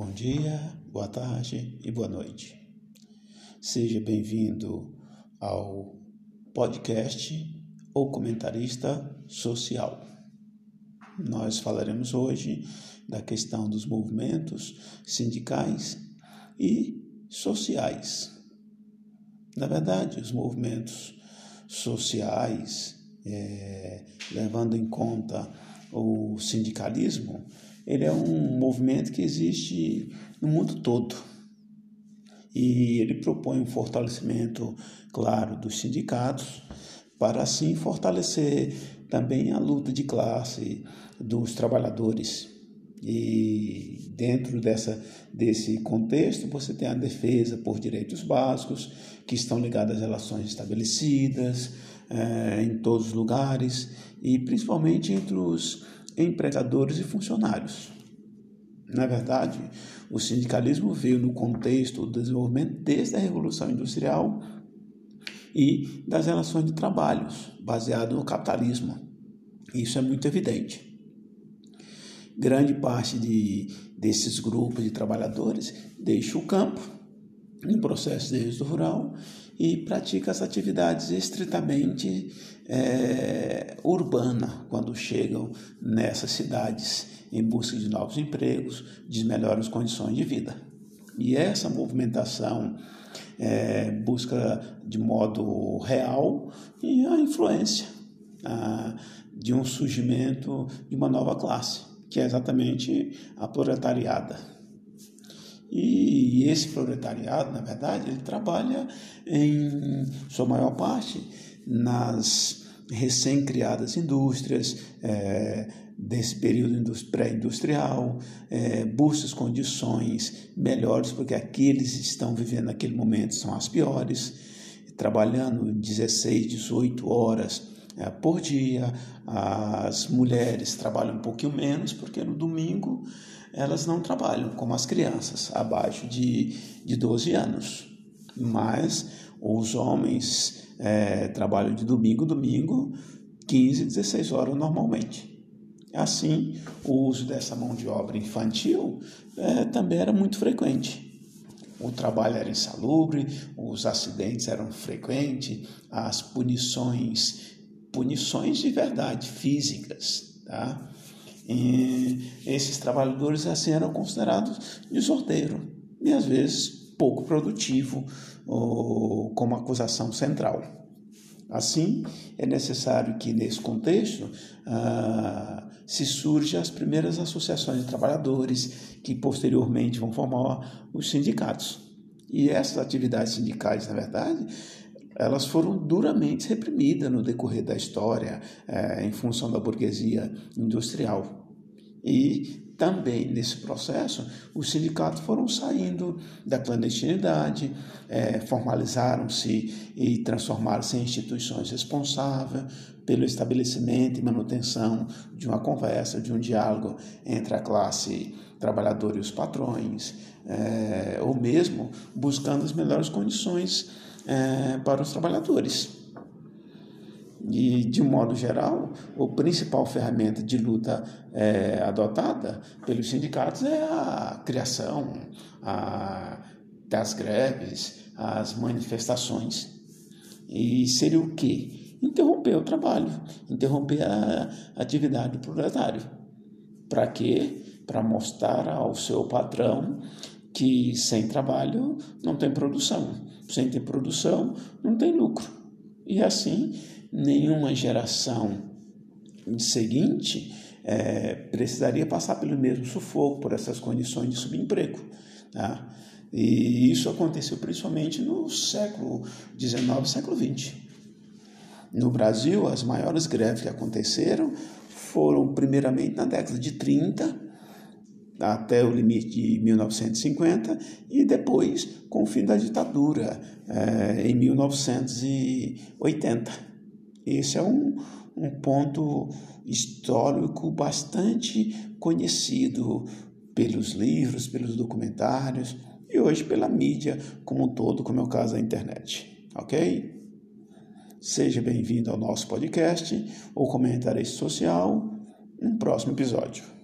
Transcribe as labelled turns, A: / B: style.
A: Bom dia, boa tarde e boa noite. Seja bem-vindo ao podcast O Comentarista Social. Nós falaremos hoje da questão dos movimentos sindicais e sociais. Na verdade, os movimentos sociais, é, levando em conta o sindicalismo, ele é um movimento que existe no mundo todo. E ele propõe um fortalecimento, claro, dos sindicatos, para assim fortalecer também a luta de classe dos trabalhadores. E dentro dessa, desse contexto, você tem a defesa por direitos básicos, que estão ligados às relações estabelecidas é, em todos os lugares, e principalmente entre os empregadores e funcionários. Na verdade, o sindicalismo veio no contexto do desenvolvimento desde a Revolução Industrial e das relações de trabalhos, baseado no capitalismo. Isso é muito evidente. Grande parte de, desses grupos de trabalhadores deixa o campo, em processo de êxodo rural, e pratica as atividades estritamente é, urbana quando chegam nessas cidades em busca de novos empregos, de melhores condições de vida. E essa movimentação é, busca de modo real e a influência a, de um surgimento de uma nova classe, que é exatamente a proletariada. E esse proletariado, na verdade, ele trabalha em sua maior parte nas recém-criadas indústrias, é, desse período pré-industrial, é, busca condições melhores, porque aqueles que estão vivendo naquele momento são as piores, trabalhando 16, 18 horas por dia, as mulheres trabalham um pouquinho menos, porque no domingo elas não trabalham como as crianças abaixo de, de 12 anos. Mas os homens é, trabalham de domingo a domingo 15, 16 horas normalmente. Assim, o uso dessa mão de obra infantil é, também era muito frequente. O trabalho era insalubre, os acidentes eram frequentes, as punições, punições de verdade, físicas, tá? E esses trabalhadores assim eram considerados de sorteiro e às vezes pouco produtivo como acusação central. Assim, é necessário que nesse contexto ah, se surjam as primeiras associações de trabalhadores que posteriormente vão formar os sindicatos. E essas atividades sindicais, na verdade, elas foram duramente reprimidas no decorrer da história, é, em função da burguesia industrial. E também nesse processo, os sindicatos foram saindo da clandestinidade, é, formalizaram-se e transformaram-se em instituições responsáveis pelo estabelecimento e manutenção de uma conversa, de um diálogo entre a classe trabalhadora e os patrões, é, ou mesmo buscando as melhores condições é, para os trabalhadores. E, de um modo geral, a principal ferramenta de luta é, adotada pelos sindicatos é a criação a, das greves, as manifestações. E seria o quê? Interromper o trabalho, interromper a atividade do proletário. Para quê? Para mostrar ao seu patrão que sem trabalho não tem produção, sem ter produção não tem lucro. E assim nenhuma geração seguinte é, precisaria passar pelo mesmo sufoco, por essas condições de subemprego. Tá? E isso aconteceu principalmente no século XIX século XX. No Brasil, as maiores greves que aconteceram foram, primeiramente, na década de 30, até o limite de 1950, e depois com o fim da ditadura, é, em 1980. Esse é um, um ponto histórico bastante conhecido pelos livros, pelos documentários e hoje pela mídia como um todo, como é o caso da internet. Ok? Seja bem-vindo ao nosso podcast ou comentarista social no próximo episódio.